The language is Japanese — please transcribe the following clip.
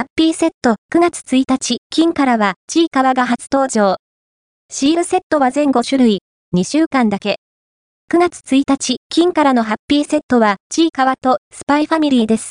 ハッピーセット9月1日、金からは、ちいかわが初登場。シールセットは全5種類、2週間だけ。9月1日、金からのハッピーセットは、ちいかわとスパイファミリーです。